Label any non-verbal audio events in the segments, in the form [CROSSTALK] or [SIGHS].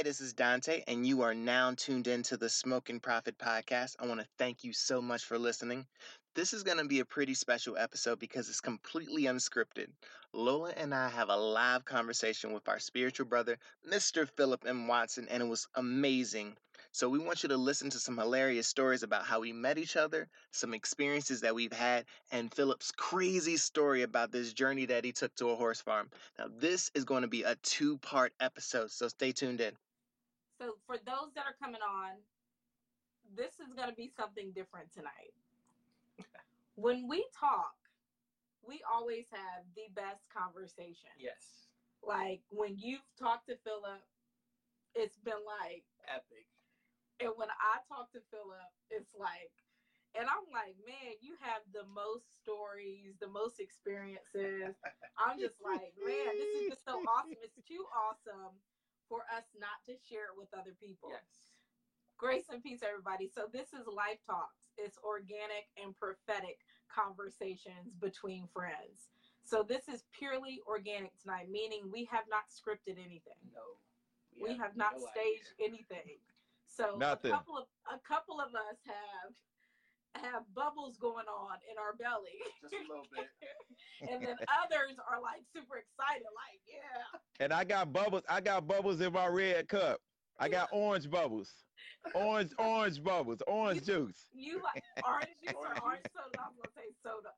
Hey, this is Dante, and you are now tuned into the Smoking Prophet podcast. I want to thank you so much for listening. This is going to be a pretty special episode because it's completely unscripted. Lola and I have a live conversation with our spiritual brother, Mr. Philip M. Watson, and it was amazing. So, we want you to listen to some hilarious stories about how we met each other, some experiences that we've had, and Philip's crazy story about this journey that he took to a horse farm. Now, this is going to be a two part episode, so stay tuned in. So, for those that are coming on, this is going to be something different tonight [LAUGHS] when we talk, we always have the best conversation. Yes. Like when you've talked to Philip, it's been like epic. And when I talk to Philip, it's like, and I'm like, man, you have the most stories, the most experiences. [LAUGHS] I'm just like, man, this is just so awesome. It's too awesome for us not to share it with other people. Yes. Grace and peace, everybody. So this is Life Talks. It's organic and prophetic conversations between friends. So this is purely organic tonight, meaning we have not scripted anything. No. We, we have, have, not no staged idea. anything. So Nothing. a couple of a couple of us have have bubbles going on in our belly. Just a little bit. [LAUGHS] and then others are like super excited, like, yeah. And I got bubbles, I got bubbles in my red cup. I got orange bubbles. Orange, orange bubbles, orange you, juice. You like orange juice or orange soda? I'm gonna say soda.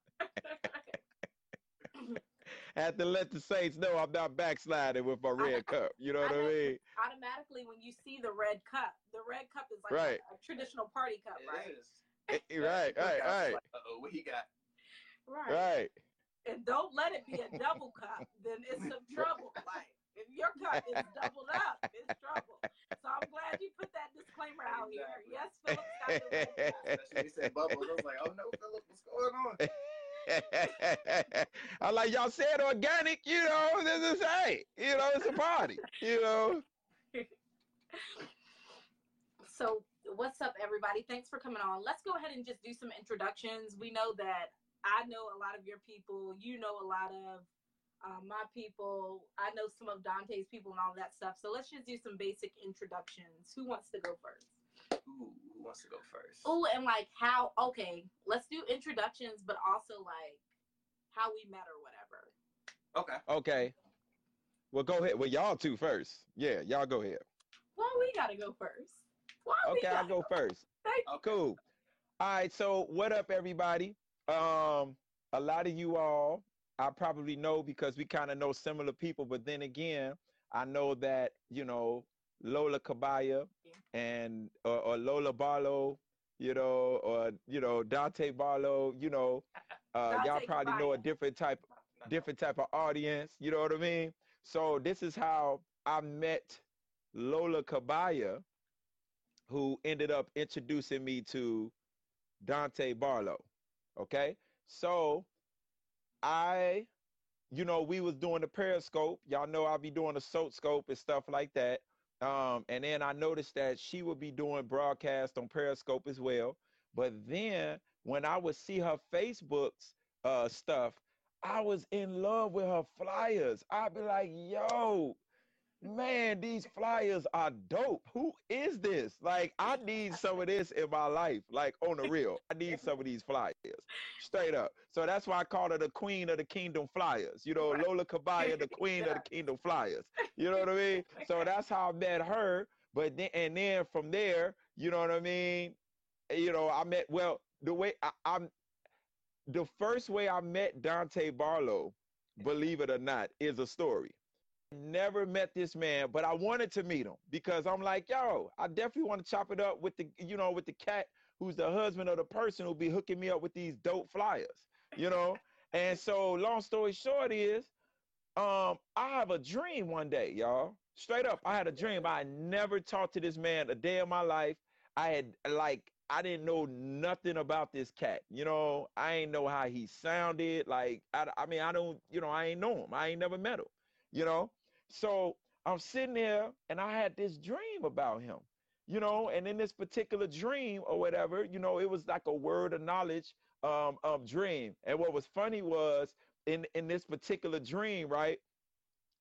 [LAUGHS] Have to let the saints know I'm not backsliding with my red cup. You know what I, I mean? Automatically, when you see the red cup, the red cup is like right. a, a, traditional party cup, it right? Is. [LAUGHS] right, right, right. Uh oh, what he got? Right. Right. And don't let it be a double cup. Then it's some [LAUGHS] trouble. Like if your cup is doubled up, it's trouble. So I'm glad you put that disclaimer out here. Yes, Philip got the [LAUGHS] He said bubbles. I was like, oh no, Philip, what's going on? I like y'all said organic, you know, this is hey, you know, it's a party, you know. So what's up everybody? Thanks for coming on. Let's go ahead and just do some introductions. We know that I know a lot of your people, you know a lot of um, my people. I know some of Dante's people and all that stuff. So let's just do some basic introductions. Who wants to go first? Ooh, who wants to go first? Oh, and like how? Okay, let's do introductions, but also like how we met or whatever. Okay. Okay. Well, go ahead. Well, y'all two first. Yeah, y'all go ahead. Well, we gotta go first? Okay, I'll go, first. Okay. Cool. All right. So, what up, everybody? Um, a lot of you all I probably know because we kind of know similar people. But then again, I know that you know Lola Cabaya and or, or Lola Barlow, you know, or you know Dante Barlow. You know, uh, y'all probably Cabaya. know a different type, different type of audience. You know what I mean? So this is how I met Lola Cabaya, who ended up introducing me to Dante Barlow. Okay, so I, you know, we was doing the Periscope. Y'all know I'll be doing the SOAP scope and stuff like that. Um, and then I noticed that she would be doing broadcast on Periscope as well. But then when I would see her Facebook's uh, stuff, I was in love with her flyers. I'd be like, yo, man, these flyers are dope. Who is this? Like, I need some of this in my life, like on the real. I need some of these flyers, straight up. So that's why I call her the queen of the kingdom flyers. You know, Lola Cabaya, the queen of the [LAUGHS] kingdom flyers. You know what I mean? So that's how I met her. But then, and then from there, you know what I mean? You know, I met, well, the way I, I'm, the first way I met Dante Barlow, believe it or not, is a story never met this man, but I wanted to meet him because I'm like, yo, I definitely want to chop it up with the, you know, with the cat who's the husband of the person who'll be hooking me up with these dope flyers, you know? and so long story short is, um, I have a dream one day, y'all. Straight up, I had a dream. I never talked to this man a day of my life. I had like I didn't know nothing about this cat. You know, I ain't know how he sounded. Like I, I mean, I don't, you know, I ain't know him. I ain't never met him. You know, so I'm sitting there and I had this dream about him, you know, and in this particular dream or whatever, you know, it was like a word of knowledge um, um dream. And what was funny was in in this particular dream, right?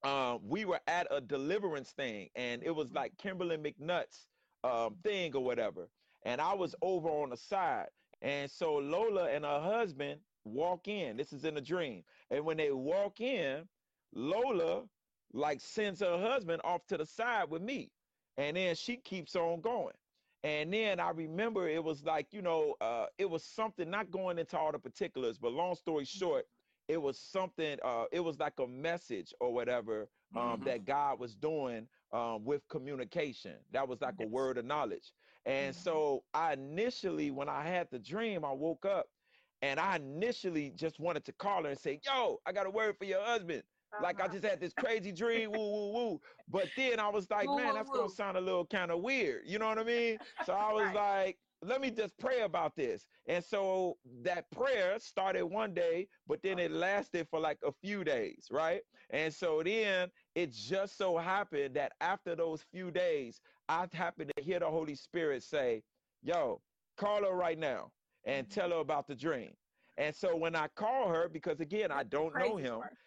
um, we were at a deliverance thing, and it was like Kimberly McNutt's um, thing or whatever. And I was over on the side, and so Lola and her husband walk in. This is in a dream, and when they walk in, Lola like sends her husband off to the side with me, and then she keeps on going. And then I remember it was like, you know, uh, it was something, not going into all the particulars, but long story short, it was something, uh, it was like a message or whatever um, Mhm. that God was doing um, with communication. That was like a word of knowledge. And Mhm. so I initially, when I had the dream, I woke up and I initially just wanted to call her and say, Yo, I got a word for your husband. Like I just had this crazy dream, woo, woo, woo. But then I was like, Woo, man, woo, that's gonna sound a little kind of weird. You know what I mean? So I was Right. like, let me just pray about this. And so that prayer started one day, but then it lasted for like a few days, right? And so then it just so happened that after those few days, I happened to hear the Holy Spirit say, yo, call her right now and Mhm. tell her about the dream. And so when I call her, because again, I don't know him, part.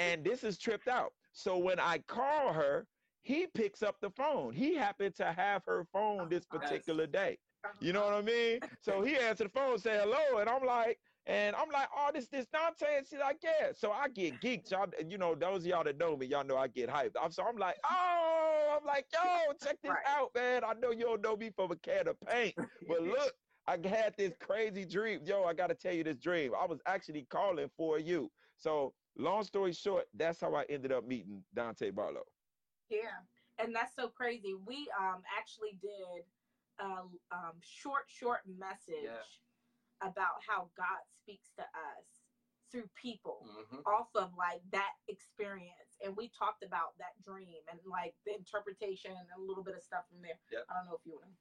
And this is tripped out. So when I call her, he picks up the phone. He happened to have her phone this particular day. You know what I mean? So he answered the phone, say hello, and I'm like, and I'm like, oh, this this Dante, and she's like, yeah. So I get geeked, y'all. You know, those of y'all that know me, y'all know I get hyped. I'm, so I'm like, oh, I'm like, yo, check this Right. out, man. I know you don't know me from a can of paint, but [LAUGHS] look, I had this crazy dream. Yo, I got to tell you this dream. I was actually calling for you. So long story short, that's how I ended up meeting Dante Barlow. Yeah, and that's so crazy. We um actually did a um short short message Yeah. about how God speaks to us through people Mhm. off of like that experience, and we talked about that dream and like the interpretation and a little bit of stuff from there. Yep. I don't know if you want to.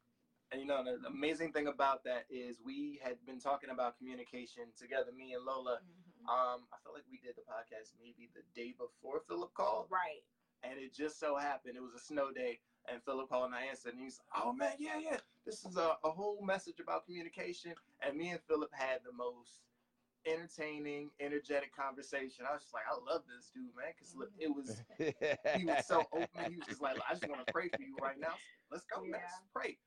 And you know, the amazing thing about that is we had been talking about communication together, me and Lola. Um, I felt like we did the podcast maybe the day before Philip called, Right. and it just so happened it was a snow day, and Philip called and I answered, and he's, "Oh man, yeah, yeah, this is a, a whole message about communication." And me and Philip had the most entertaining, energetic conversation. I was just like, "I love this dude, man," because look, it was he was so open. He was just like, "I just want to pray for you right now. Let's go, man. Let's pray."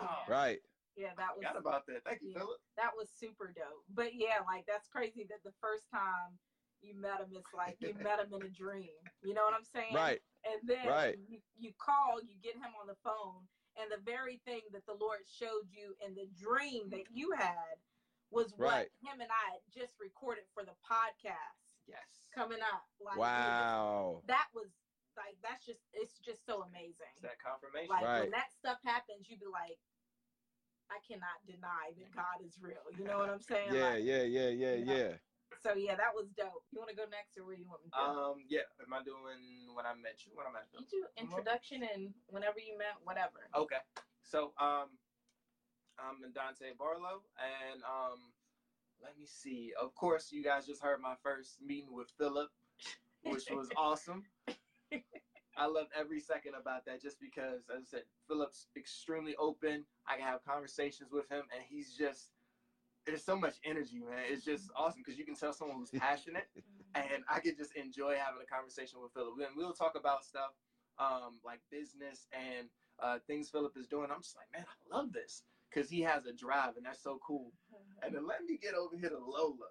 Oh, right. Yeah, that was forgot about that. Thank you, Yeah. Philip. that was super dope. But yeah, like that's crazy that the first time you met him, it's like you met him in a dream. You know what I'm saying? Right. And then Right. you, you call, you get him on the phone, and the very thing that the Lord showed you in the dream that you had was what Right. him and I had just recorded for the podcast Yes. coming up. Like we were just- Wow. that was like that's just it's just so amazing. It's that confirmation. Like Right. when that stuff happens, you'd be like, I cannot deny that God is real. You know what I'm saying? Yeah, Like, yeah, yeah, yeah, you know, yeah. So yeah, that was dope. You want to go next, or where you want me to? go? Um, yeah. Am I doing when I met you? When I met you? you do introduction and whenever you met, whatever. Okay. So, um, I'm Dante Barlow, and um, let me see. Of course, you guys just heard my first meeting with Philip, which was [LAUGHS] awesome. I love every second about that, just because, as I said, Philip's extremely open. I can have conversations with him, and he's just. There's so much energy, man. It's just awesome because you can tell someone who's passionate [LAUGHS] and I could just enjoy having a conversation with Philip. And we'll talk about stuff um, like business and uh, things Philip is doing. I'm just like, man, I love this because he has a drive, and that's so cool. And then let me get over here to Lola.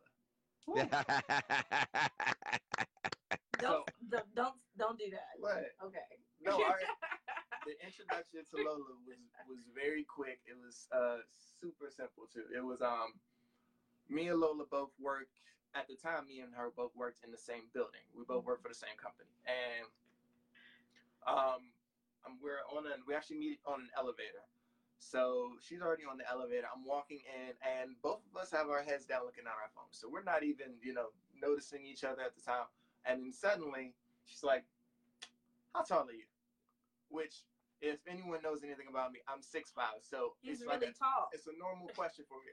[LAUGHS] Don't, don't don't don't do that. What? Okay. No, all right. [LAUGHS] The introduction to Lola was was very quick. It was uh, super simple too. It was um, me and Lola both worked at the time. Me and her both worked in the same building. We both worked for the same company, and um, um, we're on a we actually meet on an elevator. So she's already on the elevator. I'm walking in, and both of us have our heads down, looking at our phones. So we're not even, you know, noticing each other at the time. And then suddenly, she's like, "How tall are you?" Which, if anyone knows anything about me, I'm six five. So He's it's really like a, tall. it's a normal question for me.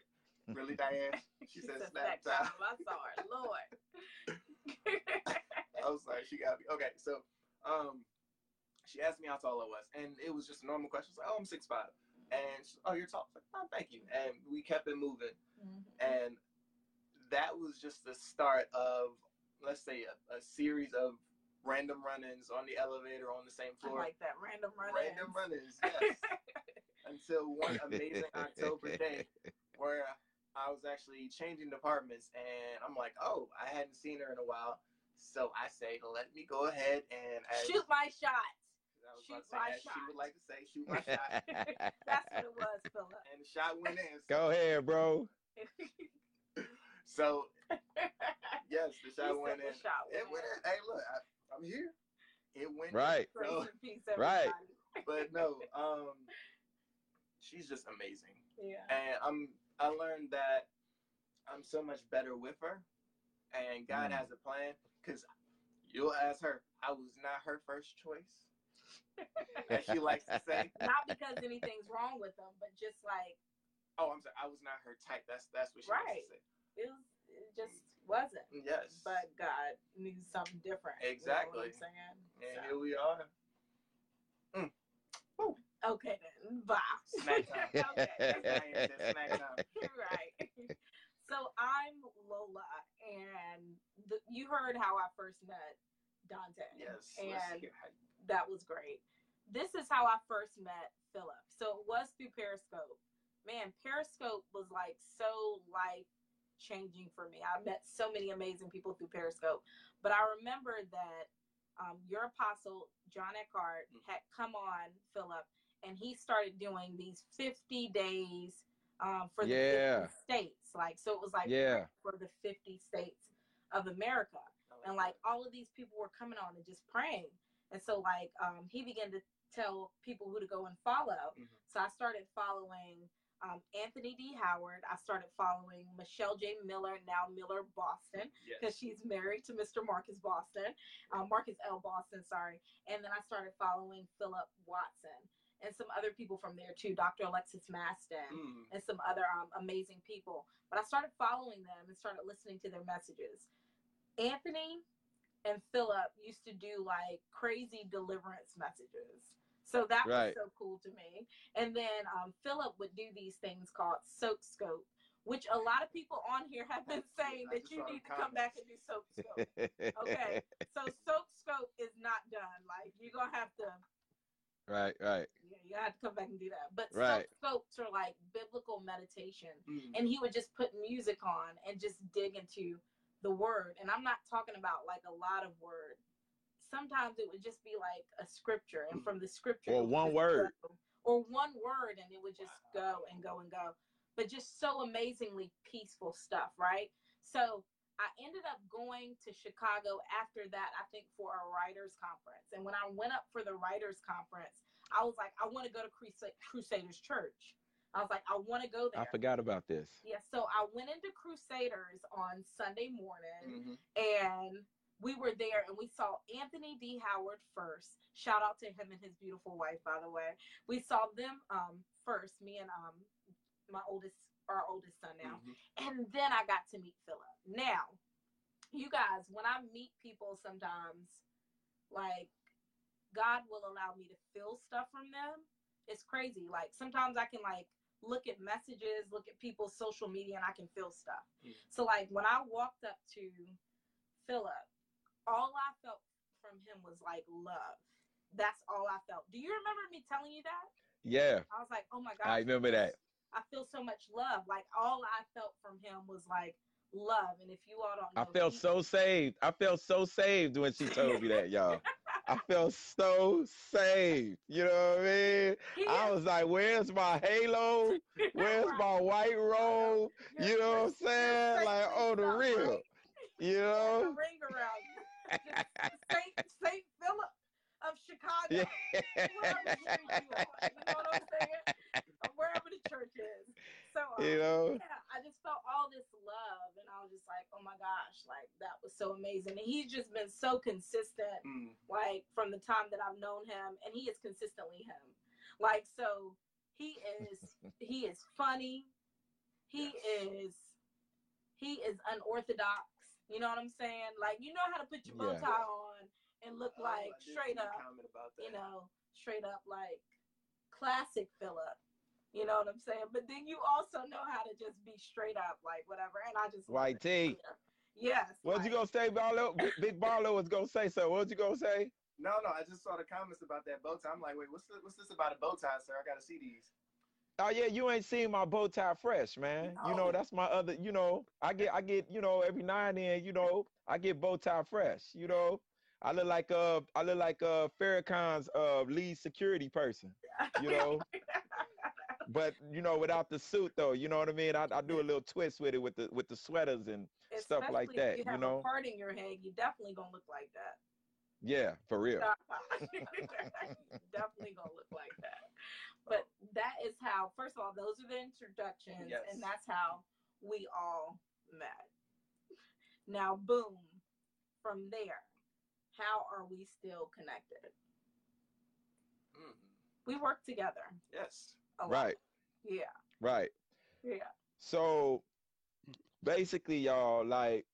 [LAUGHS] Really, Diane? [LAUGHS] She says said snap snack time. time. I saw her. [LAUGHS] Lord. I was like, she got me. Okay, so um, she asked me how tall I was, and it was just a normal question. She's like, "Oh, I'm six five. And she's, oh, you're tall. I like, oh, thank you. And we kept it moving, Mhm. and that was just the start of, let's say, a, a series of random run-ins on the elevator on the same floor. I floor. like that random run. random run-ins, yes. [LAUGHS] Until one amazing [LAUGHS] October day where I was actually changing departments, and I'm like, oh, I hadn't seen her in a while, so I say, let me go ahead and as, Shoot my shot. I was shoot about to say, my shot. she would like to say, shoot my shot, [LAUGHS] That's what it was, Philip. and the shot went in. Go ahead, bro. So yes, the shot said went the in. shot It went went in. Hey, look, I, I'm here. It went. Right. So, peace, Right. but no, um, she's just amazing, Yeah. and I'm. I learned that I'm so much better with her, and God Mm. has a plan. Cause you'll ask her, I was not her first choice, [LAUGHS] as she likes to say. Not because anything's wrong with them, but just like Oh, I'm sorry, I was not her type. That's that's what she Right. likes to say. it was, just wasn't. Yes. But God knew something different. Exactly. You know what I'm saying? and So, here we are. Mm. okay then. Bye. Snack time. [LAUGHS] okay. Snack time. [LAUGHS] right. So I'm Lola, and the, you heard how I first met Dante. Yes. And hear how you- that was great. This is how I first met Philip. So it was through Periscope. Man, Periscope was like so life changing for me. I met so many amazing people through Periscope. But I remember that um, your apostle, John Eckhardt, Mhm. had come on Philip and he started doing these 50 days um, for the Yeah. 50 states. Like, so it was like Yeah. for the 50 states of America I and like all of these people were coming on and just praying and so like um he began to tell people who to go and follow Mhm. so i started following um, anthony d howard i started following michelle j miller now miller boston because yes. she's married to mr marcus boston um, marcus l boston sorry and then i started following philip watson and some other people from there too dr alexis maston Mm. and some other um, amazing people. But I started following them and started listening to their messages. Anthony and Philip used to do like crazy deliverance messages. So that Right. was so cool to me. And then um, Philip would do these things called soap scope, which a lot of people on here have been [LAUGHS] saying I that you need to come back and do soap scope. Okay. [LAUGHS] So soap scope is not done. Like you're gonna have to Right, right. yeah, you have to come back and do that. But Right. soap scopes are like biblical meditation Mm. and he would just put music on and just dig into the word and i'm not talking about like a lot of word sometimes it would just be like a scripture and from the scripture Or one word. go- or one word and it would just go and go and go but just so amazingly peaceful stuff right so i ended up going to chicago after that i think for a writers conference and when i went up for the writers conference i was like i want to go to Crusade, crusaders church i was like i want to go there I forgot about this. yeah, so I went into Crusaders on Sunday morning Mhm. and we were there and we saw Anthony D. Howard first. Shout out to him and his beautiful wife, by the way. We saw them um first, me and um my oldest our oldest son now. Mhm. And then I got to meet Philip. Now, you guys, when I meet people sometimes, like God will allow me to feel stuff from them. It's crazy. Like sometimes I can like look at messages, look at people's social media, and I can feel stuff. Mm. So like when I walked up to Philip, all I felt from him was like love. That's all I felt. Do you remember me telling you that? Yeah, I was like, oh my God. I remember that. I feel so much love. Like all I felt from him was like love. And if you all don't know, I felt so saved. I felt so saved when she told me that, y'all. I [LAUGHS] felt so saved. You know what I mean? I was like, where's my halo? [LAUGHS] Where's my white robe? You're- know what I'm saying? Like, oh, the real. You know? ring around you. Saint Saint Philip of Chicago. Yeah. Wherever you are, you know what I'm saying? Wherever the church is. So um, You know? yeah, I just felt all this love, and I was just like, oh my gosh, like that was so amazing. And he's just been so consistent, Mm. like from the time that I've known him, and he is consistently him. Like so, he is [LAUGHS] he is funny. He is he is unorthodox. You know what I'm saying? Like you know how to put your bow Yeah. tie on and look Oh, like I straight up Comment about that. you know, straight up like classic Philip. You know what I'm saying? But then you also know how to just be straight up, like whatever. And I just love White tee. Yes. What you gonna say, Barlow? Big, Big [LAUGHS] Barlow was gonna say so. What you gonna say? No, no, I just saw the comments about that bow tie. I'm like, wait, what's this, what's this about a bow tie, sir? I gotta see these. Oh yeah, you ain't seen my bow tie fresh, man. You know that's my other. You know I get I get you know every now and then you know I get bow tie fresh. You know I look like uh I look like uh Farrakhan's uh lead security person. You [LAUGHS] know, but you know without the suit though. You know what I mean? I, I do a little twist with it with the with the sweaters and stuff like that, If you you have know? a part in your head, you definitely gonna look like that. yeah, for real. [LAUGHS] definitely gonna look like that. But that is how. First of all, those are the introductions, Yes. and that's how we all met. Now, boom. From there, how are we still connected? Mhm. We work together. Yes. Right, Yeah. right. Yeah. So basically, y'all, like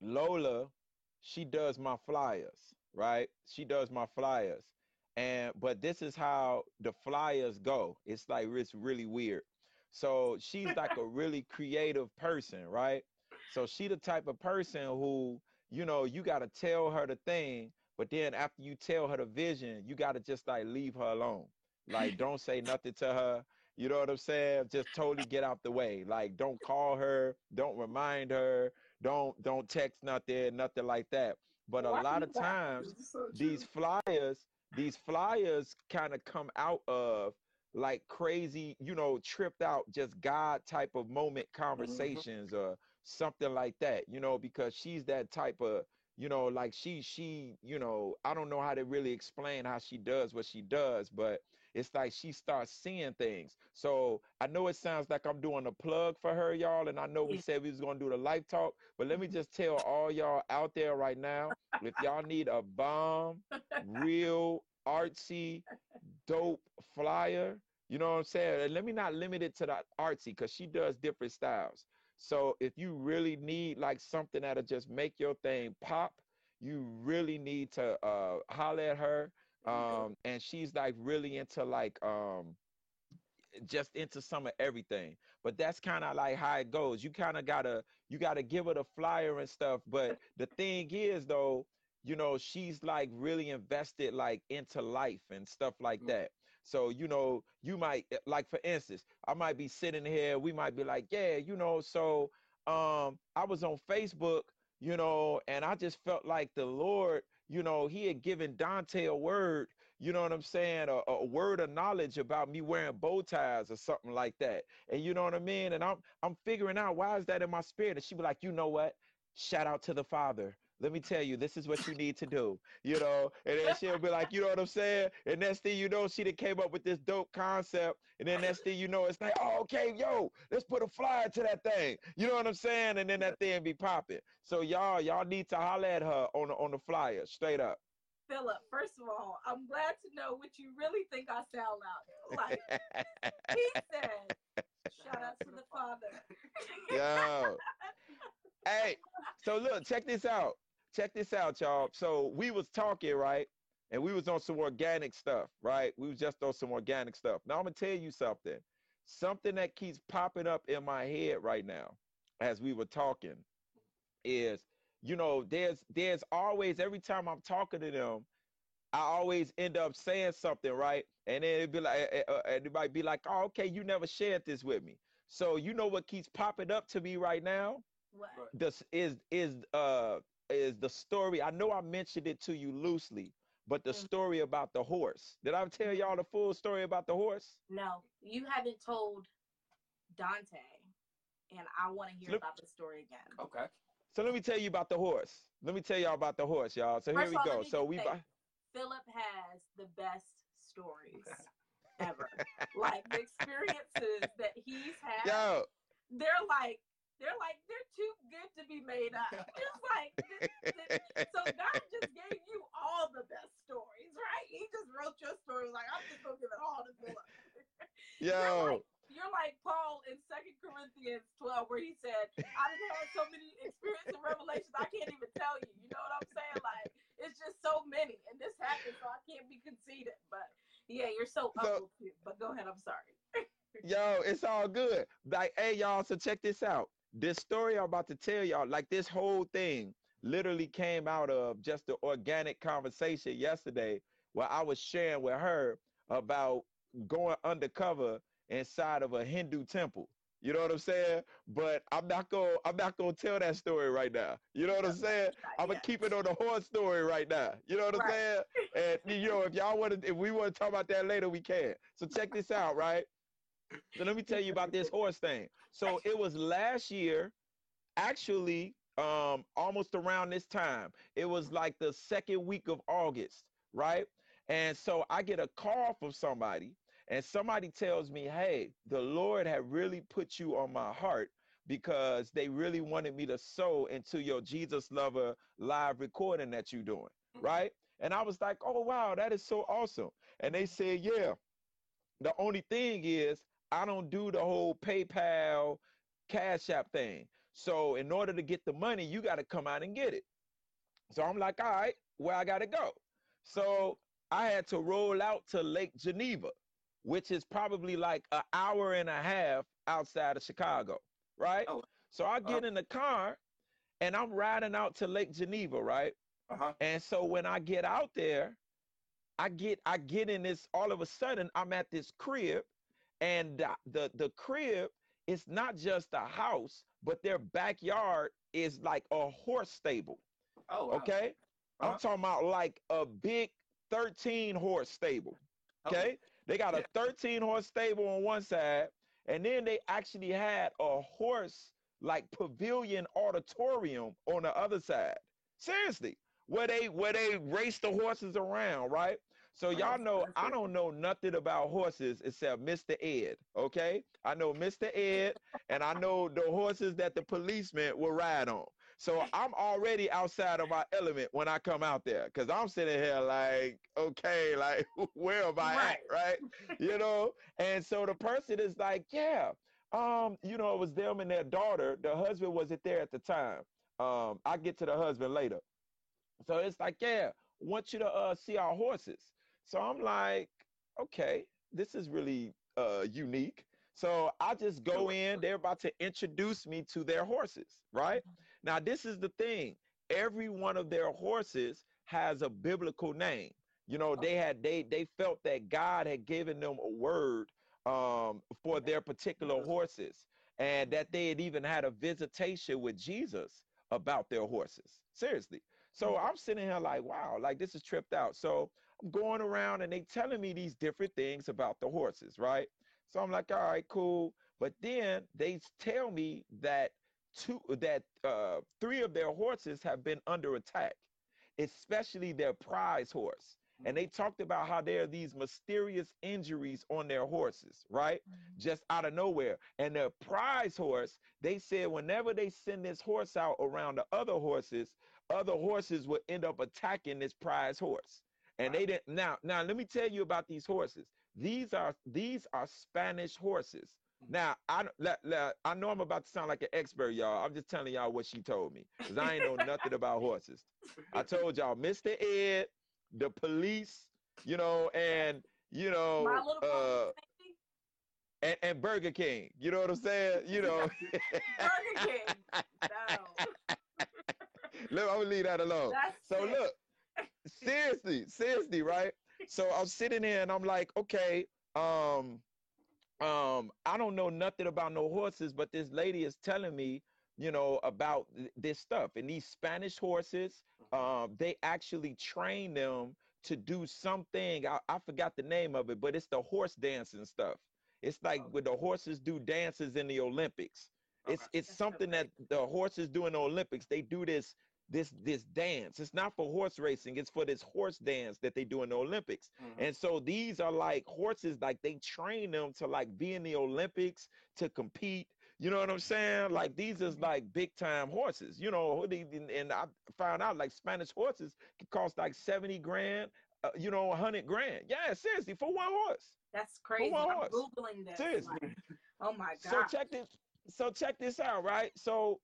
Lola, she does my flyers, right? She does my flyers. And but this is how the flyers go. It's like it's really weird. So she's like a [LAUGHS] really creative person, right? So she the type of person who, you know, you gotta tell her the thing, but then after you tell her the vision, you gotta just like leave her alone. Like don't say nothing to her. You know what I'm saying? Just totally get out the way. Like don't call her, don't remind her, don't don't text nothing, nothing like that. But a lot of times so these flyers, these flyers kind of come out of like crazy, you know, tripped out, just God type of moment mm-hmm. conversations or something like that, you know, because she's that type of, you know, like she, she, you know, I don't know how to really explain how she does what she does, but it's like she starts seeing things. So I know it sounds like I'm doing a plug for her, y'all, and I know we said we was gonna do the life talk, but let me just tell all y'all out there right now, if y'all need a bomb, real artsy, dope flyer, you know what I'm saying? And let me not limit it to the artsy because she does different styles. So if you really need like something that'll just make your thing pop, you really need to uh holler at her. Um, and she's like really into like um just into some of everything. But that's kind of like how it goes. You kind of gotta you gotta give her the flyer and stuff. But the thing is though, you know, she's like really invested like into life and stuff like Mhm. that. So, you know, you might eh, like for instance, I might be sitting here, we might be like, yeah, you know, so um I was on Facebook, you know, and I just felt like the Lord, you know, he had given Dante a word, you know what I'm saying, a, a word of knowledge about me wearing bow ties or something like that. And you know what I mean? And I'm I'm figuring out why is that in my spirit? And she be like, you know what? Shout out to the Father. Let me tell you, this is what you need to do, you know. And then she'll be like, you know what I'm saying? And next thing you know, she done came up with this dope concept. And then next thing you know, it's like, oh, okay, yo, let's put a flyer to that thing. You know what I'm saying? And then that thing be popping. So y'all, y'all need to holler at her on the on the flyer, straight up. Philip, first of all, I'm glad to know what you really think I sound like. [LAUGHS] Like he said, shout out to the father. Yo. [LAUGHS] hey, so look, check this out. Check this out, y'all. So we was talking, right? And we was on some organic stuff, right? We was just on some organic stuff. Now I'm gonna tell you something. Something that keeps popping up in my head right now as we were talking is, you know, there's there's always every time I'm talking to them, I always end up saying something, right? And then it'd be like, uh, uh, and it might be like, oh, okay, you never shared this with me. So you know what keeps popping up to me right now? What? This is is uh is the story. I know I mentioned it to you loosely, but the Mhm. story about the horse. Did I tell y'all the full story about the horse? No, you haven't told Dante, and I want to hear Look- about the story again. Okay. So let me tell you about the horse. Let me tell y'all about the horse, y'all. So here we all, go. So we say- buy- Philip has the best stories ever. [LAUGHS] like the experiences that he's had, yo. they're like they're like they're too good to be made up. [LAUGHS] It's like this, this- so God just gave you all the best stories, right? He just wrote your story like I'm just gonna give it all to Philip. [LAUGHS] You're Yo. like, you're like Paul in Second Corinthians 12, where he said, I had so many experiences and revelations, I can't even tell you. You know what I'm saying? Like, it's just so many. And this happened, so I can't be conceited. But yeah, you're so, So-. But go ahead, I'm sorry. [LAUGHS] Yo, it's all good. Like, hey, y'all, so check this out. This story I'm about to tell y'all, like this whole thing literally came out of just the organic conversation yesterday where I was sharing with her about going undercover inside of a Hindu temple. You know what I'm saying? But I'm not gonna I'm not gonna tell that story right now. You know what I'm saying? I'm gonna keep it on the horse story right now. You know what I'm saying? And you know, if y'all want to, if we want to talk about that later, we can. So check this out, right? So let me tell you about this horse thing. So it was last year, actually, um, almost around this time. It was like the second week of August, right? And so I get a call from somebody and somebody tells me, hey, the Lord had really put you on my heart because they really wanted me to sow into your Jesus Lover live recording that you're doing, mm-hmm. right? And I was like, oh, wow, that is so awesome. And they said, yeah, the only thing is, I don't do the whole PayPal, Cash App thing. So in order to get the money, you got to come out and get it. So I'm like, all right, where I got to go. So I had to roll out to Lake Geneva which is probably like an hour and a half outside of Chicago, right? Oh. So I get uh-huh. in the car and I'm riding out to Lake Geneva, right? Uh-huh. And so when I get out there, I get I get in this all of a sudden I'm at this crib and the the, crib is not just a house, but their backyard is like a horse stable. Oh, wow. okay. Uh-huh. I'm talking about like a big 13 horse stable. Okay. okay. They got a 13 horse stable on one side, and then they actually had a horse like pavilion auditorium on the other side. Seriously, where they where they race the horses around, right? So y'all know I don't know nothing about horses except Mr. Ed. Okay, I know Mr. Ed, and I know the horses that the policemen will ride on. So I'm already outside of my element when I come out there because I'm sitting here like, okay, like [LAUGHS] where am I right. at, right? you [LAUGHS] know? And so the person is like, yeah, um, you know, it was them and their daughter. The husband wasn't there at the time. Um, I get to the husband later. So it's like, yeah, want you to uh, see our horses. So I'm like, okay, this is really uh, unique. So I just go in, they're about to introduce me to their horses, right? Mm-hmm. Now, this is the thing. Every one of their horses has a biblical name. You know, they had they they felt that God had given them a word um, for their particular horses, and that they had even had a visitation with Jesus about their horses. Seriously. So mm-hmm. I'm sitting here like, wow, like this is tripped out. So going around and they telling me these different things about the horses, right? So I'm like, all right, cool. But then they tell me that two that uh, three of their horses have been under attack, especially their prize horse. Mm-hmm. And they talked about how there are these mysterious injuries on their horses, right? Mm-hmm. Just out of nowhere. And their prize horse, they said whenever they send this horse out around the other horses, other horses will end up attacking this prize horse. And wow. they didn't now now let me tell you about these horses. These are these are Spanish horses. Now I let, let, I know I'm about to sound like an expert, y'all. I'm just telling y'all what she told me because I ain't know nothing about horses. I [LAUGHS] told y'all, Mr. Ed, the police, you know, and you know, uh, and, and Burger King. You know what I'm saying? You know, [LAUGHS] Burger King. [LAUGHS] No. look, I'm gonna leave that alone. That's so sick. look, seriously, seriously, right? So I'm sitting there and I'm like, okay, um, um, I don't know nothing about no horses, but this lady is telling me, you know, about th- this stuff. And these Spanish horses, mm-hmm. um, they actually train them to do something. I, I forgot the name of it, but it's the horse dancing stuff. It's like oh. when the horses do dances in the Olympics. It's it's something that the horses do in the Olympics. They do this this this dance. It's not for horse racing. It's for this horse dance that they do in the Olympics. Mm-hmm. And so these are like horses, like they train them to like be in the Olympics to compete. You know what I'm saying? Like these is mm-hmm. like big time horses. You know, and I found out like Spanish horses can cost like 70 grand. Uh, you know, a 100 grand. Yeah, seriously, for one horse. That's crazy. For one I'm horse. googling this. Seriously. Like, oh my god. So check this. So check this out, right? So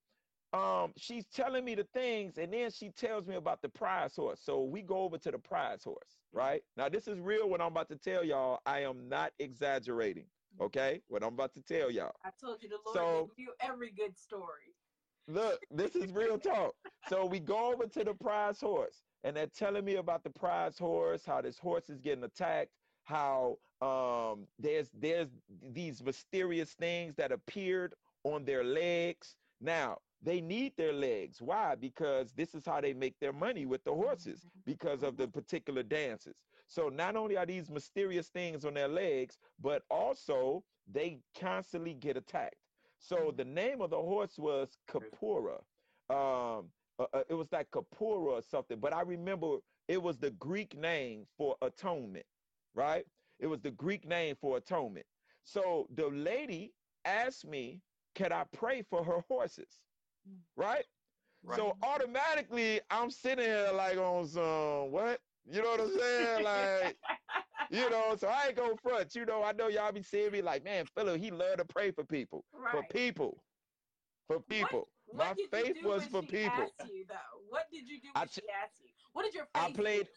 um, she's telling me the things, and then she tells me about the prize horse. So we go over to the prize horse, right? Now, this is real what I'm about to tell y'all. I am not exaggerating, Okay, what I'm about to tell y'all. I told you the Lord So- gives you every good story. Look, this is real talk. So we go over to the prize horse, and they're telling me about the prize horse, how this horse is getting attacked, how um there's there's these mysterious things that appeared on their legs. Now they need their legs. Why? Because this is how they make their money with the horses because of the particular dances. So not only are these mysterious things on their legs, but also they constantly get attacked. So the name of the horse was Kapura. Um, uh, uh, it was like Kapura or something, but I remember it was the Greek name for atonement, right? It was the Greek name for atonement. So the lady asked me, "Can I pray for her horses?" Right? Right. So automatically, I'm sitting here like on some what? You know what I'm saying? Like, [LAUGHS] you know, so I ain't go front. You know, I know y'all be seeing me like, man, Philip, he love to pray for people, for people, for people. What My did you faith do was when for she people. Asked you, though? What did you do I when ch- she asked you? What did your face I played- do?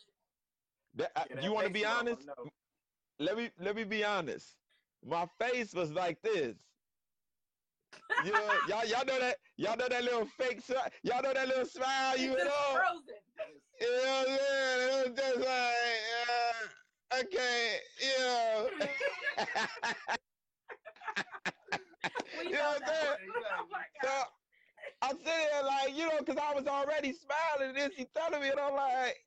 That- I- Yeah, you want to be is all I honest? Let me let me be honest. My face was like this. [LAUGHS] You know, y'all y'all know that y'all know that little fake smile. Y'all know that little smile you It's know. frozen. You know what I'm saying? It was just like, uh, okay, [LAUGHS] you know. You know what I'm saying? [LAUGHS] Oh So I'm sitting there like, you know, because I was already smiling, and then she telling me, and I'm like,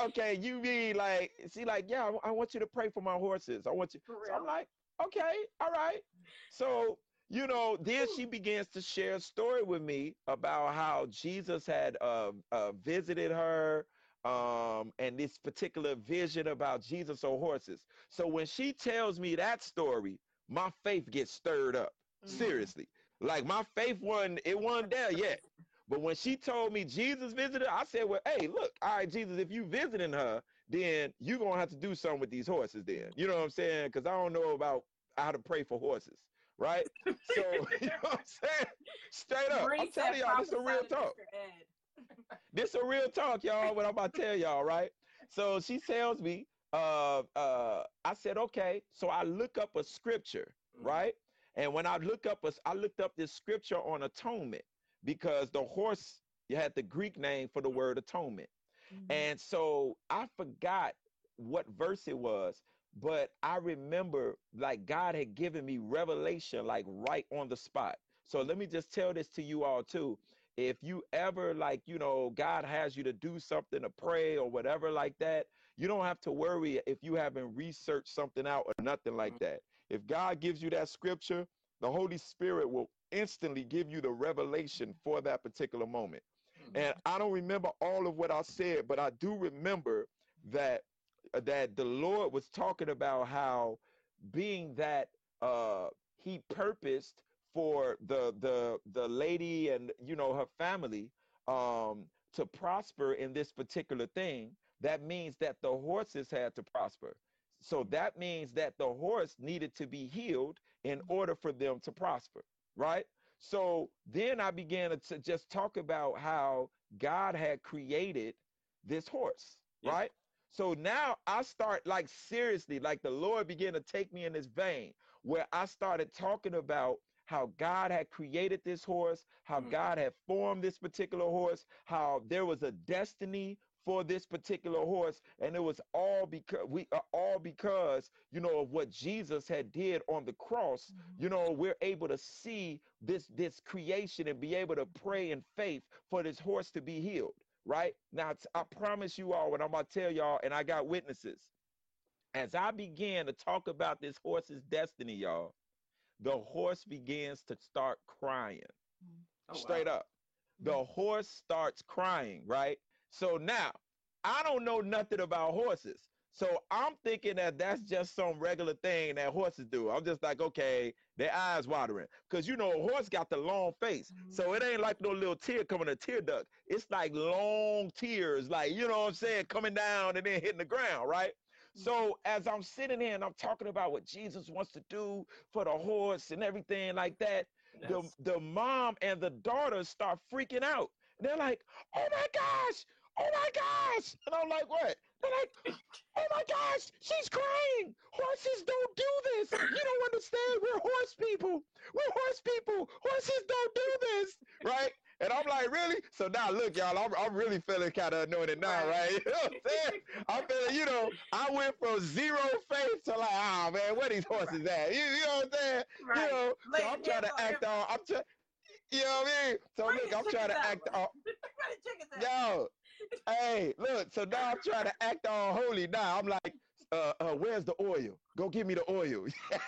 okay, you mean like, she like, yeah, I, I want you to pray for my horses. I want you. So I'm like, okay, all right. So, you know, then she begins to share a story with me about how Jesus had uh, uh, visited her um, and this particular vision about Jesus on horses. So when she tells me that story, my faith gets stirred up. Mhm. Seriously. Like my faith wasn't, it wasn't there yet. But when she told me Jesus visited her, I said, well, hey, look, all right, Jesus, if you visiting her, then you're going to have to do something with these horses then. You know what I'm saying? Because I don't know about how to pray for horses, right? [LAUGHS] So, [LAUGHS] you know what I'm saying? Straight up. Bree I'm telling y'all, this is a real talk. [LAUGHS] This a real talk, y'all. What I'm about to tell y'all, right? So she tells me, uh, uh, I said, okay. So I look up a scripture, Mhm. right? And when I look up, a, I looked up this scripture on atonement because the horse you had the Greek name for the word atonement. And so I forgot what verse it was, but I remember like God had given me revelation like right on the spot. So let me just tell this to you all too. If you ever like, you know, God has you to do something to pray or whatever like that, you don't have to worry if you haven't researched something out or nothing like mm-hmm. that. If God gives you that scripture, the Holy Spirit will instantly give you the revelation for that particular moment. Mm-hmm. And I don't remember all of what I said, but I do remember that that the Lord was talking about how being that uh he purposed for the the the lady and you know her family um to prosper in this particular thing that means that the horses had to prosper. So that means that the horse needed to be healed in order for them to prosper right? So then i began to just talk about how god had created this horse right so now i start like seriously like the lord began to take me in this vein where i started talking about how God had created this horse, how Mm. God had formed this particular horse, how there was a destiny for this particular horse, and it was all because we are all because you know of what Jesus had did on the cross. You know, we're able to see this this creation and be able to pray in faith for this horse to be healed. Right now, I promise you all, what I'm about to tell y'all, and I got witnesses. As I began to talk about this horse's destiny, y'all, the horse begins to start crying Oh, straight wow. up. The mm-hmm. horse starts crying, right? So now I don't know nothing about horses. So I'm thinking that that's just some regular thing that horses do. I'm just like, okay, their eyes watering. Because you know, a horse got the long face. Mm-hmm. So it ain't like no little tear coming a tear duct. It's like long tears, like, you know what I'm saying, coming down and then hitting the ground, right? So mm-hmm. as I'm sitting here and I'm talking about what Jesus wants to do for the horse and everything like that, the Yes. the mom and the daughters start freaking out. They're like, "Oh my gosh! Oh my gosh!" And I'm like, "What?" They're like, "Oh my gosh! She's crying! Horses don't do this! You don't understand. we're horse people. We're horse people. Horses don't do this, right? And I'm like, really? So now, look, y'all, I'm, I'm really feeling kind of anointed now, right? [LAUGHS] You know what I'm saying? I'm feeling, you know, I went from zero faith to like, ah, oh, man, where these horses at? You, you know what I'm saying? Right. You know, so I'm trying to act all, I'm trying, you know what I mean? So look, I'm trying to act all, [LAUGHS] yo, hey, look, so now I'm trying to act all holy. Now I'm like, uh, uh, where's the oil? Go give me the oil. [LAUGHS]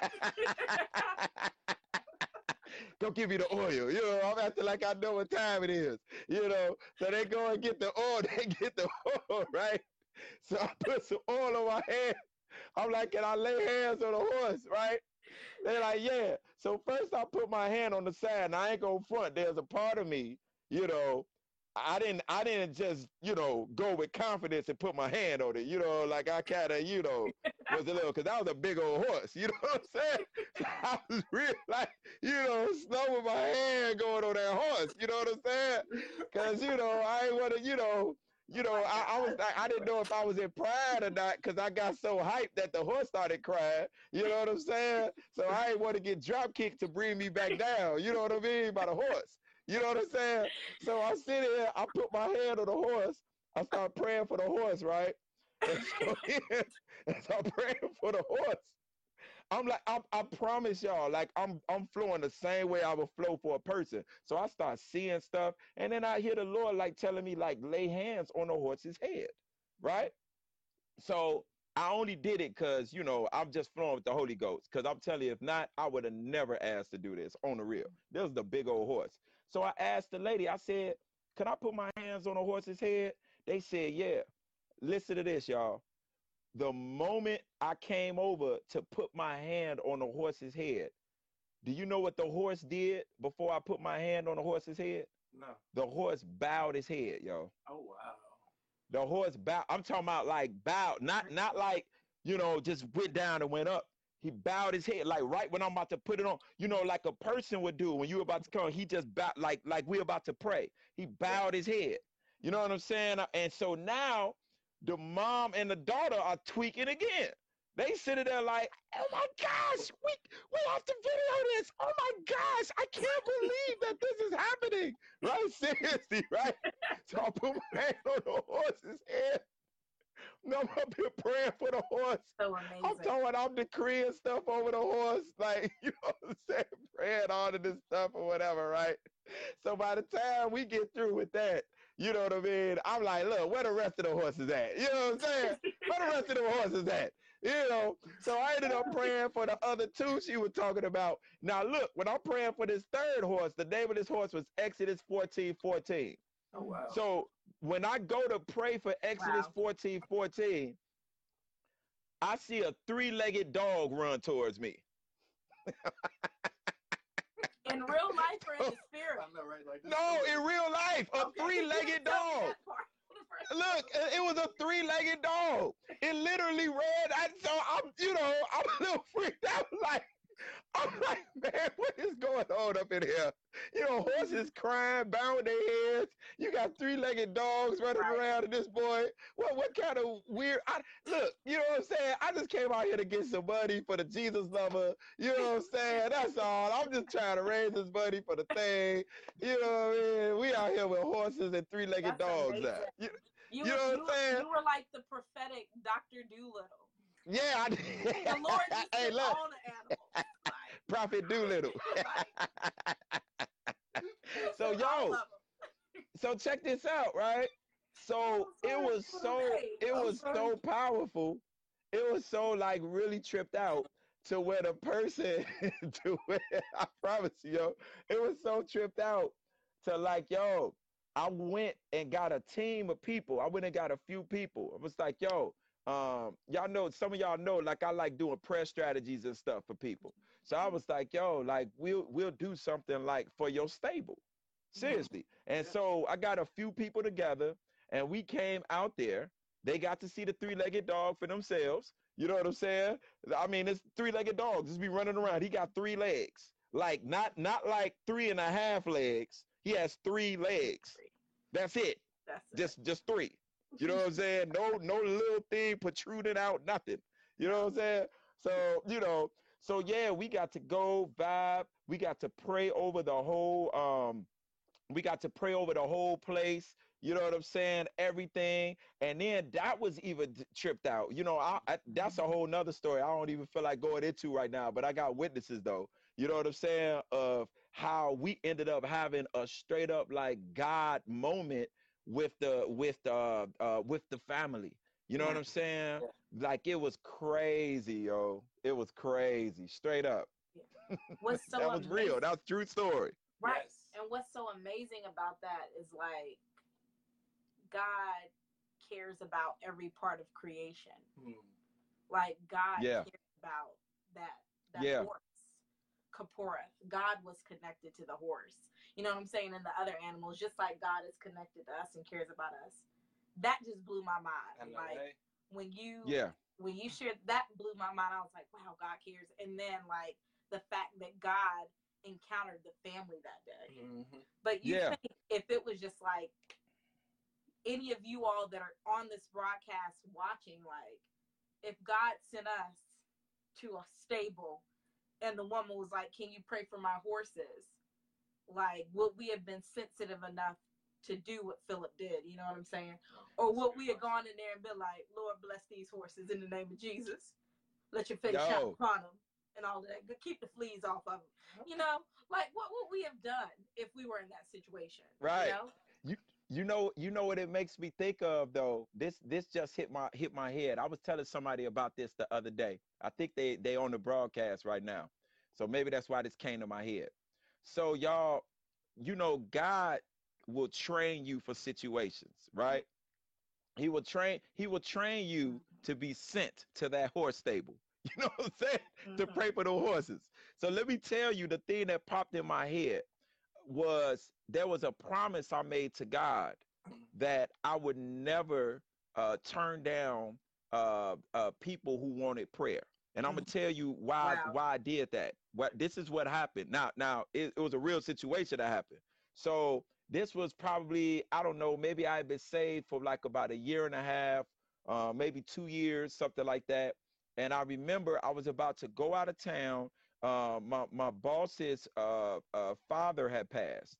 Go give me the oil. You know, I'm acting like I know what time it is. You know, so they go and get the oil. [LAUGHS] They get the oil, right? So I put some oil on my hand. I'm like, can I lay hands on the horse, right? They're like, yeah. So first I put my hand on the side, and I ain't gonna front. There's a part of me, you know, I didn't I didn't just, you know, go with confidence and put my hand on it. You know, like I kinda, you know, was a little cause I was a big old horse, [LAUGHS] you know what I'm saying? So [LAUGHS] I was really like, you know, slow with my hand going on that horse, you know what I'm saying? Cause you know, I ain't wanna, you know, you know, I, I was I, I, didn't know if I was in pride or not because I got so hyped that the horse started crying. You know what I'm saying? So I ain't want to get drop kicked to bring me back down. You know what I mean? By the horse. You know what I'm saying? So I sit here, I put my hand on the horse, I start praying for the horse, right? And so, [LAUGHS] I'm praying for the horse. I'm like, I, I promise y'all, like I'm I'm flowing the same way I would flow for a person. So I start seeing stuff, and then I hear the Lord like telling me, like, lay hands on the horse's head, right? So I only did it because, you know, I'm just flowing with the Holy Ghost. Because I'm telling you, if not, I would have never asked to do this on the real. This is the big old horse. So I asked the lady, I said, Can I put my hands on a horse's head? They said, Yeah. Listen to this, y'all. The moment I came over to put my hand on the horse's head, do you know what the horse did before I put my hand on the horse's head? No. The horse bowed his head, yo. Oh wow. The horse bowed. I'm talking about like bowed, not not like you know just went down and went up. He bowed his head like right when I'm about to put it on, you know, like a person would do when you're about to come. He just bowed like like we're about to pray. He bowed his head. You know what I'm saying? Uh, and so now the mom and the daughter are tweaking again. They sitting there like, oh my gosh, we we have to video this. Oh my gosh, I can't believe that this is happening. Right? [LAUGHS] Seriously, right? [LAUGHS] So I put my hand on the horse's head I'm up here praying for the horse. So amazing. I'm talking, I'm decreeing stuff over the horse, like [LAUGHS] you know what I'm saying, praying all of this stuff or whatever, right? So by the time we get through with that, you know what I mean? I'm like, look, where the rest of the horses at? You know what I'm saying? where the rest of the horses at? You know, so I ended up praying for the other two she was talking about. Now look, when I'm praying for this third horse, the name of this horse was Exodus 14, 14. Oh wow. So when I go to pray for Exodus wow. 14 14, I see a three legged dog run towards me. in real life or in the [LAUGHS] spirit? Know, right? like no, in real life, a okay. three legged dog. Look, it was a three legged dog. It literally ran. I, so I'm, you know, I'm a little freaked out. [LAUGHS] Like, I'm like, [LAUGHS] man, what is going on up in here? You know, horses mm-hmm. crying, bowing their heads. You got three-legged dogs running right. around, and this boy, what what kind of weird? I, look, you know what I'm saying? I just came out here to get some money for the Jesus lover. You know what I'm saying? That's all. I'm just trying to raise this money for the thing. You know what I mean? We out here with horses and three-legged That's dogs. You, you, you know what I'm saying? You were like the prophetic Doctor Dolittle. Yeah, I did. The Lord [LAUGHS] hey, look. Animals. [LAUGHS] Prophet Dolittle. [LAUGHS] so yo, so check this out, right? So it was so it was so powerful. It was so like really tripped out to where the person [LAUGHS] to where I promise you, yo, it was so tripped out to like, yo, I went and got a team of people. I went and got a few people. It was like, yo, um, y'all know some of y'all know like I like doing press strategies and stuff for people. So I was like, yo, like we'll we'll do something like for your stable. Seriously. And so I got a few people together and we came out there. They got to see the three-legged dog for themselves. You know what I'm saying? I mean, it's three-legged dogs just be running around. He got three legs. Like not not like three and a half legs. He has three legs. That's it. That's it. Just just three. You know what I'm saying? No, no little thing protruding out, nothing. You know what I'm saying? So, you know, So yeah, we got to go vibe. We got to pray over the whole um we got to pray over the whole place. You know what I'm saying? Everything. And then that was even tripped out. You know, I, I, that's a whole nother story. I don't even feel like going into right now, but I got witnesses though. You know what I'm saying? Of how we ended up having a straight up like God moment with the with the uh with the family. You know what I'm saying? Yeah. Like it was crazy, yo. It was crazy, straight up. [LAUGHS] What's so that was real. amazing- That was true story. Right. Yes. And what's so amazing about that is like God cares about every part of creation. Hmm. Like God Yeah. cares about that that Yeah. horse. Kaporath. God was connected to the horse. You know what I'm saying? And the other animals, just like God is connected to us and cares about us. That just blew my mind. know, Like right? when you Yeah. when you shared that blew my mind. I was like, wow, God cares. And then like the fact that God encountered the family that day. Mhm. But you Yeah. think if it was just like any of you all that are on this broadcast watching, like if God sent us to a stable and the woman was like, Can you pray for my horses? Like, would we have been sensitive enough to do what Philip did? You know what I'm saying? Oh, or would we have gone in there and been like, Lord, bless these horses in the name of Jesus? Let your face shine upon them and all that. Keep the fleas off of them. You know, like what would we have done if we were in that situation? Right. You know? You know, you know what it makes me think of though. This this just hit my hit my head. I was telling somebody about this the other day. I think they they on the broadcast right now. So maybe that's why this came to my head. So y'all, you know, God will train you for situations, right? He will train he will train you to be sent to that horse stable. [LAUGHS] You know what I'm saying? to Mhm. pray for the horses. So let me tell you the thing that popped in my head was there was a promise I made to God that I would never uh, turn down uh, uh, people who wanted prayer. And I'm gonna tell you why Wow. why I did that. What this is what happened. Now now it, it was a real situation that happened. So this was probably I don't know maybe I had been saved for like about a year and a half, uh, maybe two years, something like that. And I remember I was about to go out of town. Uh, my my boss's uh, uh, father had passed,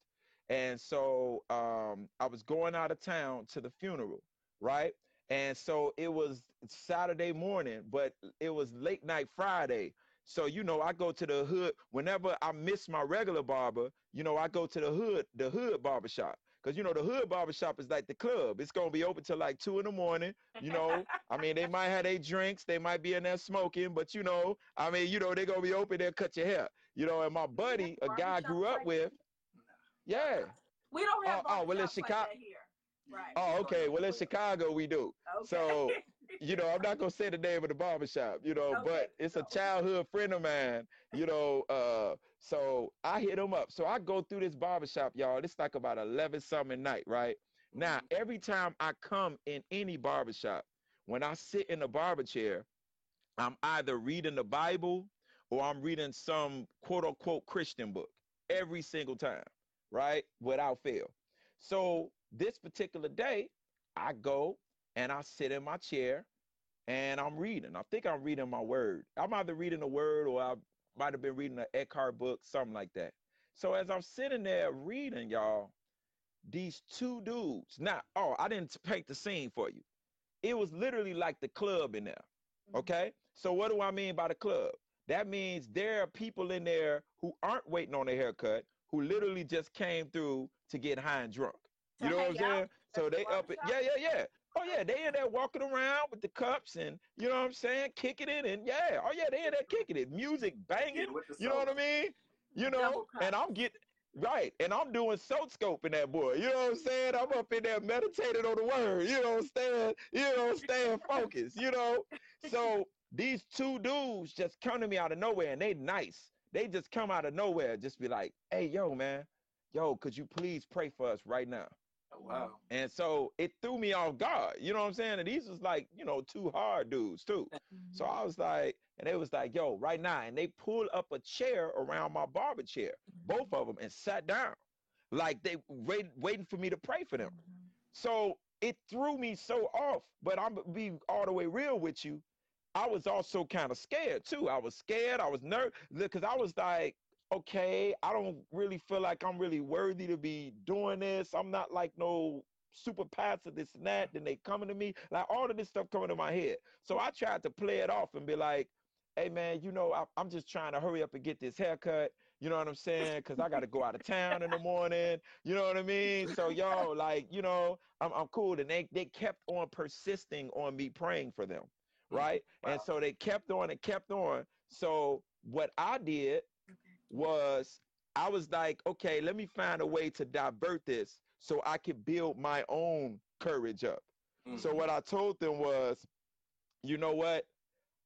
and so um, I was going out of town to the funeral, right? And so it was Saturday morning, but it was late night Friday. So you know, I go to the hood whenever I miss my regular barber. You know, I go to the hood, the hood barber shop, because you know the hood barber shop is like the club. It's gonna be open till like two in the morning. You know, I mean, they might have their drinks, they might be in there smoking, but you know, I mean, you know, they're gonna be open there, cut your hair. You know, and my buddy, a guy I grew up with, yeah. We don't have Oh, oh, well, in like Chicago- here. Right. Oh, okay. Well, in Chicago, we do. Okay. So, you know, I'm not gonna say the name of the barbershop, you know, Okay, but it's a childhood friend of mine, you know. Uh, so I hit him up. So I go through this barbershop, y'all. It's like about 11 something night, right? Now, every time I come in any barbershop, when I sit in the barber chair, I'm either reading the Bible or I'm reading some quote unquote Christian book every single time, right? Without fail. So this particular day, I go and I sit in my chair and I'm reading. I think I'm reading my word. I'm either reading a word or I might have been reading an Eckhardt book, something like that. So as I'm sitting there reading, y'all, these two dudes. Now, oh, I didn't paint the scene for you. It was literally like the club in there. Mm-hmm. Okay. So what do I mean by the club? That means there are people in there who aren't waiting on a haircut, who literally just came through to get high and drunk. You know what I'm saying? So they up it. Yeah, yeah, yeah. Oh yeah, they in there walking around with the cups and you know what I'm saying, kicking it and yeah, oh yeah, they in there kicking it, music banging. Yeah, You know what I mean? You know, and I'm getting right, and I'm doing soap scope in that boy. You know what I'm saying? I'm up in there meditating on the word. You know, staying, you know, staying focused. You know, so these two dudes just come to me out of nowhere, and they nice. They just come out of nowhere, just be like, "Hey, yo, man, yo, could you please pray for us right now?" Oh, wow. And so it threw me off guard. You know what I'm saying? And these was like, you know, two hard dudes too. So mm-hmm. I was like, and they was like, yo, right now. And they pulled up a chair around my barber chair, mm-hmm. both of them, and sat down. Like they wait, waiting for me to pray for them. Mm-hmm. So it threw me so off. But I'm be all the way real with you. I was also kind of scared too. I was scared. I was nervous because I was like, okay, I don't really feel like I'm really worthy to be doing this. I'm not like no super pastor, this and that. Then they coming to me, like all of this stuff coming to my head. So I tried to play it off and be like, hey man, you know, I, I'm just trying to hurry up and get this haircut. You know what I'm saying? Because I got to go out of town in the morning. You know what I mean? So yo, like, you know, I'm I'm cool. And they they kept on persisting on me praying for them, mm, right? Wow. And so they kept on and kept on. So what I did was I was like, okay, let me find a way to divert this so I could build my own courage up. So Mhm. what I told them was, you know what?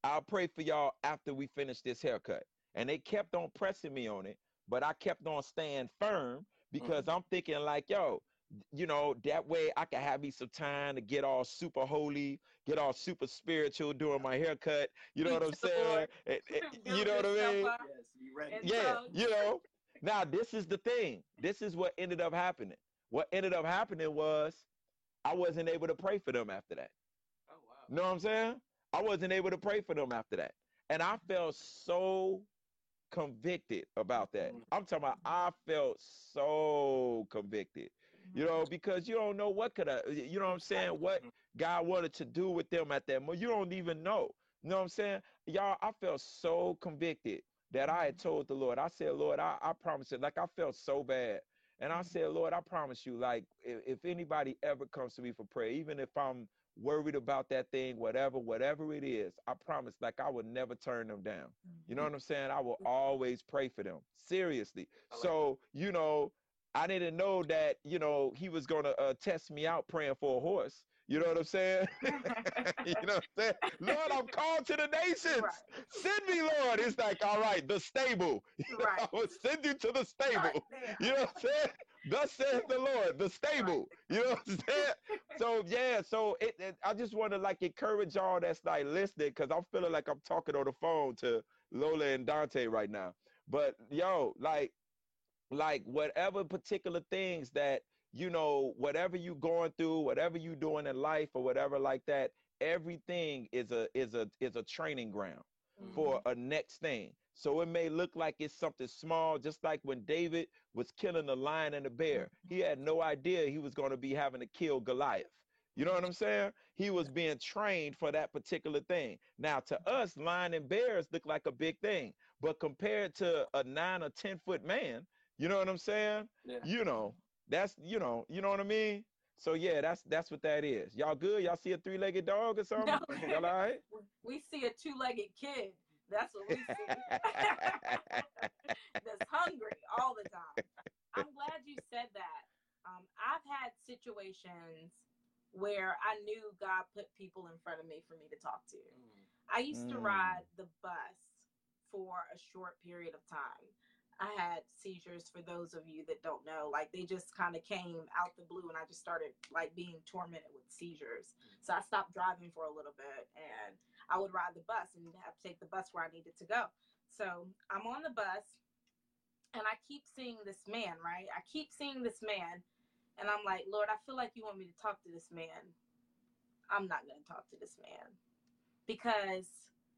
I'll pray for y'all after we finish this haircut. And they kept on pressing me on it, but I kept on staying firm because I'm thinking like, yo, you know, that way I can have me some time to get all super holy, get all super spiritual doing my haircut. You know what I'm Speak to the saying? And- [LAUGHS] and- you know what I mean? Yes, be ready. Yeah, you know. Now this is the thing. This is what ended up happening. What ended up happening was I wasn't able to pray for them after that. Oh wow. You know what I'm saying? I wasn't able to pray for them after that. And I felt so convicted about that. Mhm. I'm talking about I felt so convicted. You know, because you don't know what could have, you know what I'm saying? What Mhm. God wanted to do with them at that moment. You don't even know. You know what I'm saying? Y'all, I felt so convicted that I had told the Lord, I said, Lord, I, I promise it. Like I felt so bad. And I Mhm. said, Lord, I promise you, like, if, if anybody ever comes to me for prayer, even if I'm worried about that thing, whatever, whatever it is, I promise, like, I would never turn them down. You know what I'm saying? I will always pray for them. Seriously. Like so, you know, I didn't know that, you know, he was going to uh, test me out praying for a horse. You know what I'm saying? [LAUGHS] you know what I'm saying? Lord, I'm called to the nations. Right. Send me, Lord. It's like, all right, the stable. [LAUGHS] Right. I will send you to the stable. Right. You know what I'm saying? Thus saith the Lord, the stable. You know what I'm saying? So yeah, so it, it I just want to like encourage y'all that's like listening because I'm feeling like I'm talking on the phone to Lola and Dante right now. But yo, like, like whatever particular things that you know, whatever you going through, whatever you doing in life or whatever like that, everything is a is a is a training ground for mm-hmm. a next thing. So it may look like it's something small, just like when David was killing the lion and the bear. Mm-hmm. He had no idea he was going to be having to kill Goliath. You know what I'm saying? He was being trained for that particular thing. Now, to us, lion and bears look like a big thing, but compared to a nine or 10 foot man, you know what I'm saying? Yeah. You know, that's, you know, you know what I mean? So yeah, that's that's what that is. Y'all good? Y'all see a three-legged dog or something? No. [LAUGHS] Y'all all right? We see a two-legged kid. That's what we see. [LAUGHS] That's hungry all the time. I'm glad you said that. Um, I've had situations where I knew God put people in front of me for me to talk to. Mm. I used to Mm. ride the bus for a short period of time. I had seizures for those of you that don't know. Like they just kind of came out the blue and I just started like being tormented with seizures. So I stopped driving for a little bit and I would ride the bus and have to take the bus where I needed to go. So I'm on the bus and I keep seeing this man, right? I keep seeing this man and I'm like, Lord, I feel like you want me to talk to this man. I'm not going to talk to this man because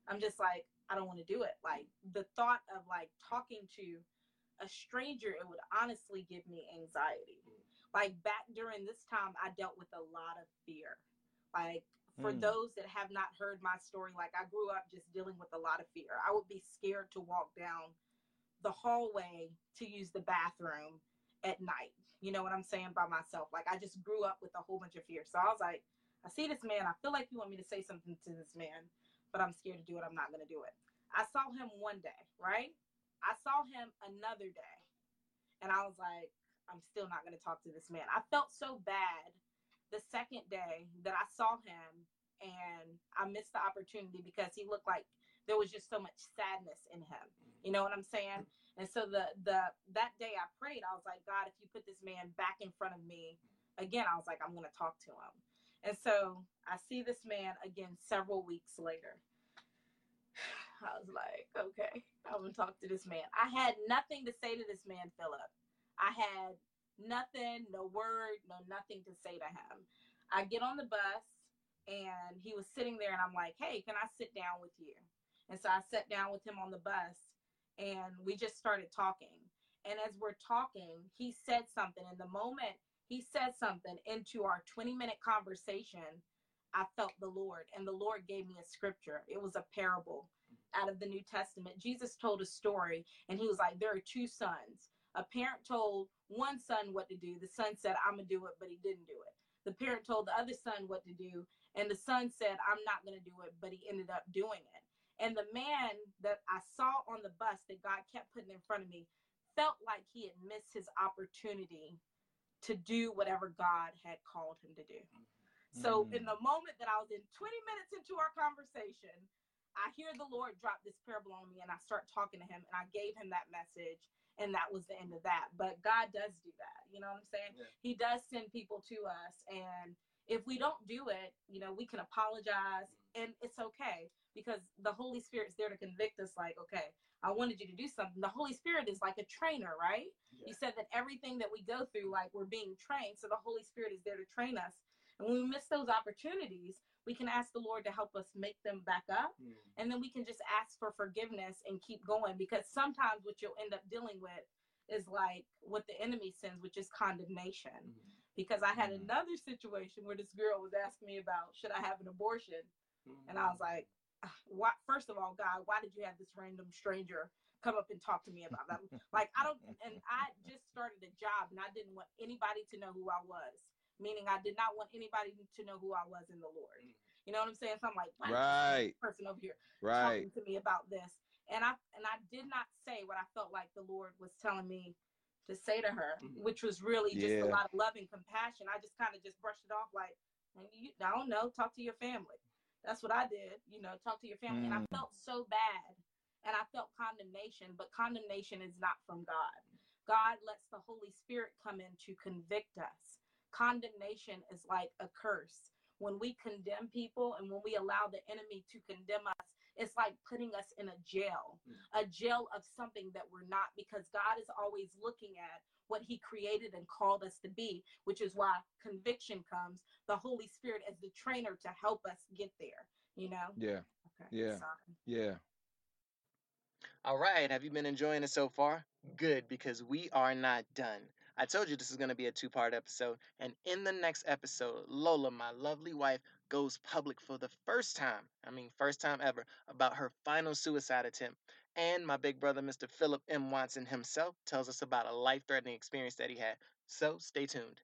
I'm just like, I don't want to do it. Like the thought of like talking to a stranger, it would honestly give me anxiety. Like back during this time, I dealt with a lot of fear. Like for Mm. those that have not heard my story, like I grew up just dealing with a lot of fear. I would be scared to walk down the hallway to use the bathroom at night. You know what I'm saying? By myself. Like I just grew up with a whole bunch of fear. So I was like, I see this man. I feel like you want me to say something to this man, but I'm scared to do it. I'm not going to do it. I saw him one day, right? I saw him another day. And I was like, I'm still not going to talk to this man. I felt so bad the second day that I saw him and I missed the opportunity because he looked like there was just so much sadness in him. You know what I'm saying? And so the the that day I prayed, I was like, God, if you put this man back in front of me again, I was like, I'm gonna talk to him. And so I see this man again several weeks later. [SIGHS] I was like, okay, I'm gonna talk to this man. I had nothing to say to this man, Philip. I had nothing, no word, no nothing to say to him. I get on the bus and he was sitting there, and I'm like, "Hey, can I sit down with you?" And so I sat down with him on the bus, and we just started talking. And as we're talking, he said something. And the moment he said something into our 20 minute conversation, I felt the Lord, and the Lord gave me a scripture. It was a parable out of the New Testament. Jesus told a story, and he was like, There are two sons. A parent told one son what to do. The son said, I'm going to do it, but he didn't do it. The parent told the other son what to do, and the son said, I'm not going to do it, but he ended up doing it. And the man that I saw on the bus that God kept putting in front of me felt like he had missed his opportunity to do whatever God had called him to do. Mm-hmm. So, in the moment that I was in 20 minutes into our conversation, I hear the Lord drop this parable on me and I start talking to him and I gave him that message and that was the end of that. But God does do that. You know what I'm saying? Yeah. He does send people to us and if we don't do it, you know, we can apologize and it's okay because the Holy Spirit's there to convict us like, okay, I wanted you to do something. The Holy Spirit is like a trainer, right? Yeah. You said that everything that we go through, like we're being trained. So the Holy Spirit is there to train us. And when we miss those opportunities, we can ask the Lord to help us make them back up. Mm. And then we can just ask for forgiveness and keep going because sometimes what you'll end up dealing with is like what the enemy sends, which is condemnation. Mm. Because I had mm. another situation where this girl was asking me about should I have an abortion? And I was like, why, first of all, God, why did you have this random stranger come up and talk to me about that? [LAUGHS] like, I don't, and I just started a job and I didn't want anybody to know who I was, meaning I did not want anybody to know who I was in the Lord. Mm. You know what I'm saying? So I'm like, right, person over here right. talking to me about this, and I and I did not say what I felt like the Lord was telling me to say to her, mm-hmm. which was really just yeah. a lot of love and compassion. I just kind of just brushed it off like, I don't know, talk to your family. That's what I did, you know, talk to your family. Mm. And I mm. felt so bad and I felt condemnation, but condemnation is not from God. God lets the Holy Spirit come in to convict us. Condemnation is like a curse. When we condemn people and when we allow the enemy to condemn us, it's like putting us in a jail, mm. a jail of something that we're not, because God is always looking at what he created and called us to be, which is why conviction comes, the Holy Spirit as the trainer to help us get there, you know? Yeah. Okay. Yeah. Sorry. Yeah. All right. Have you been enjoying it so far? Good, because we are not done. I told you this is going to be a two part episode. And in the next episode, Lola, my lovely wife, goes public for the first time, I mean, first time ever, about her final suicide attempt. And my big brother, Mr. Philip M. Watson himself, tells us about a life threatening experience that he had. So stay tuned.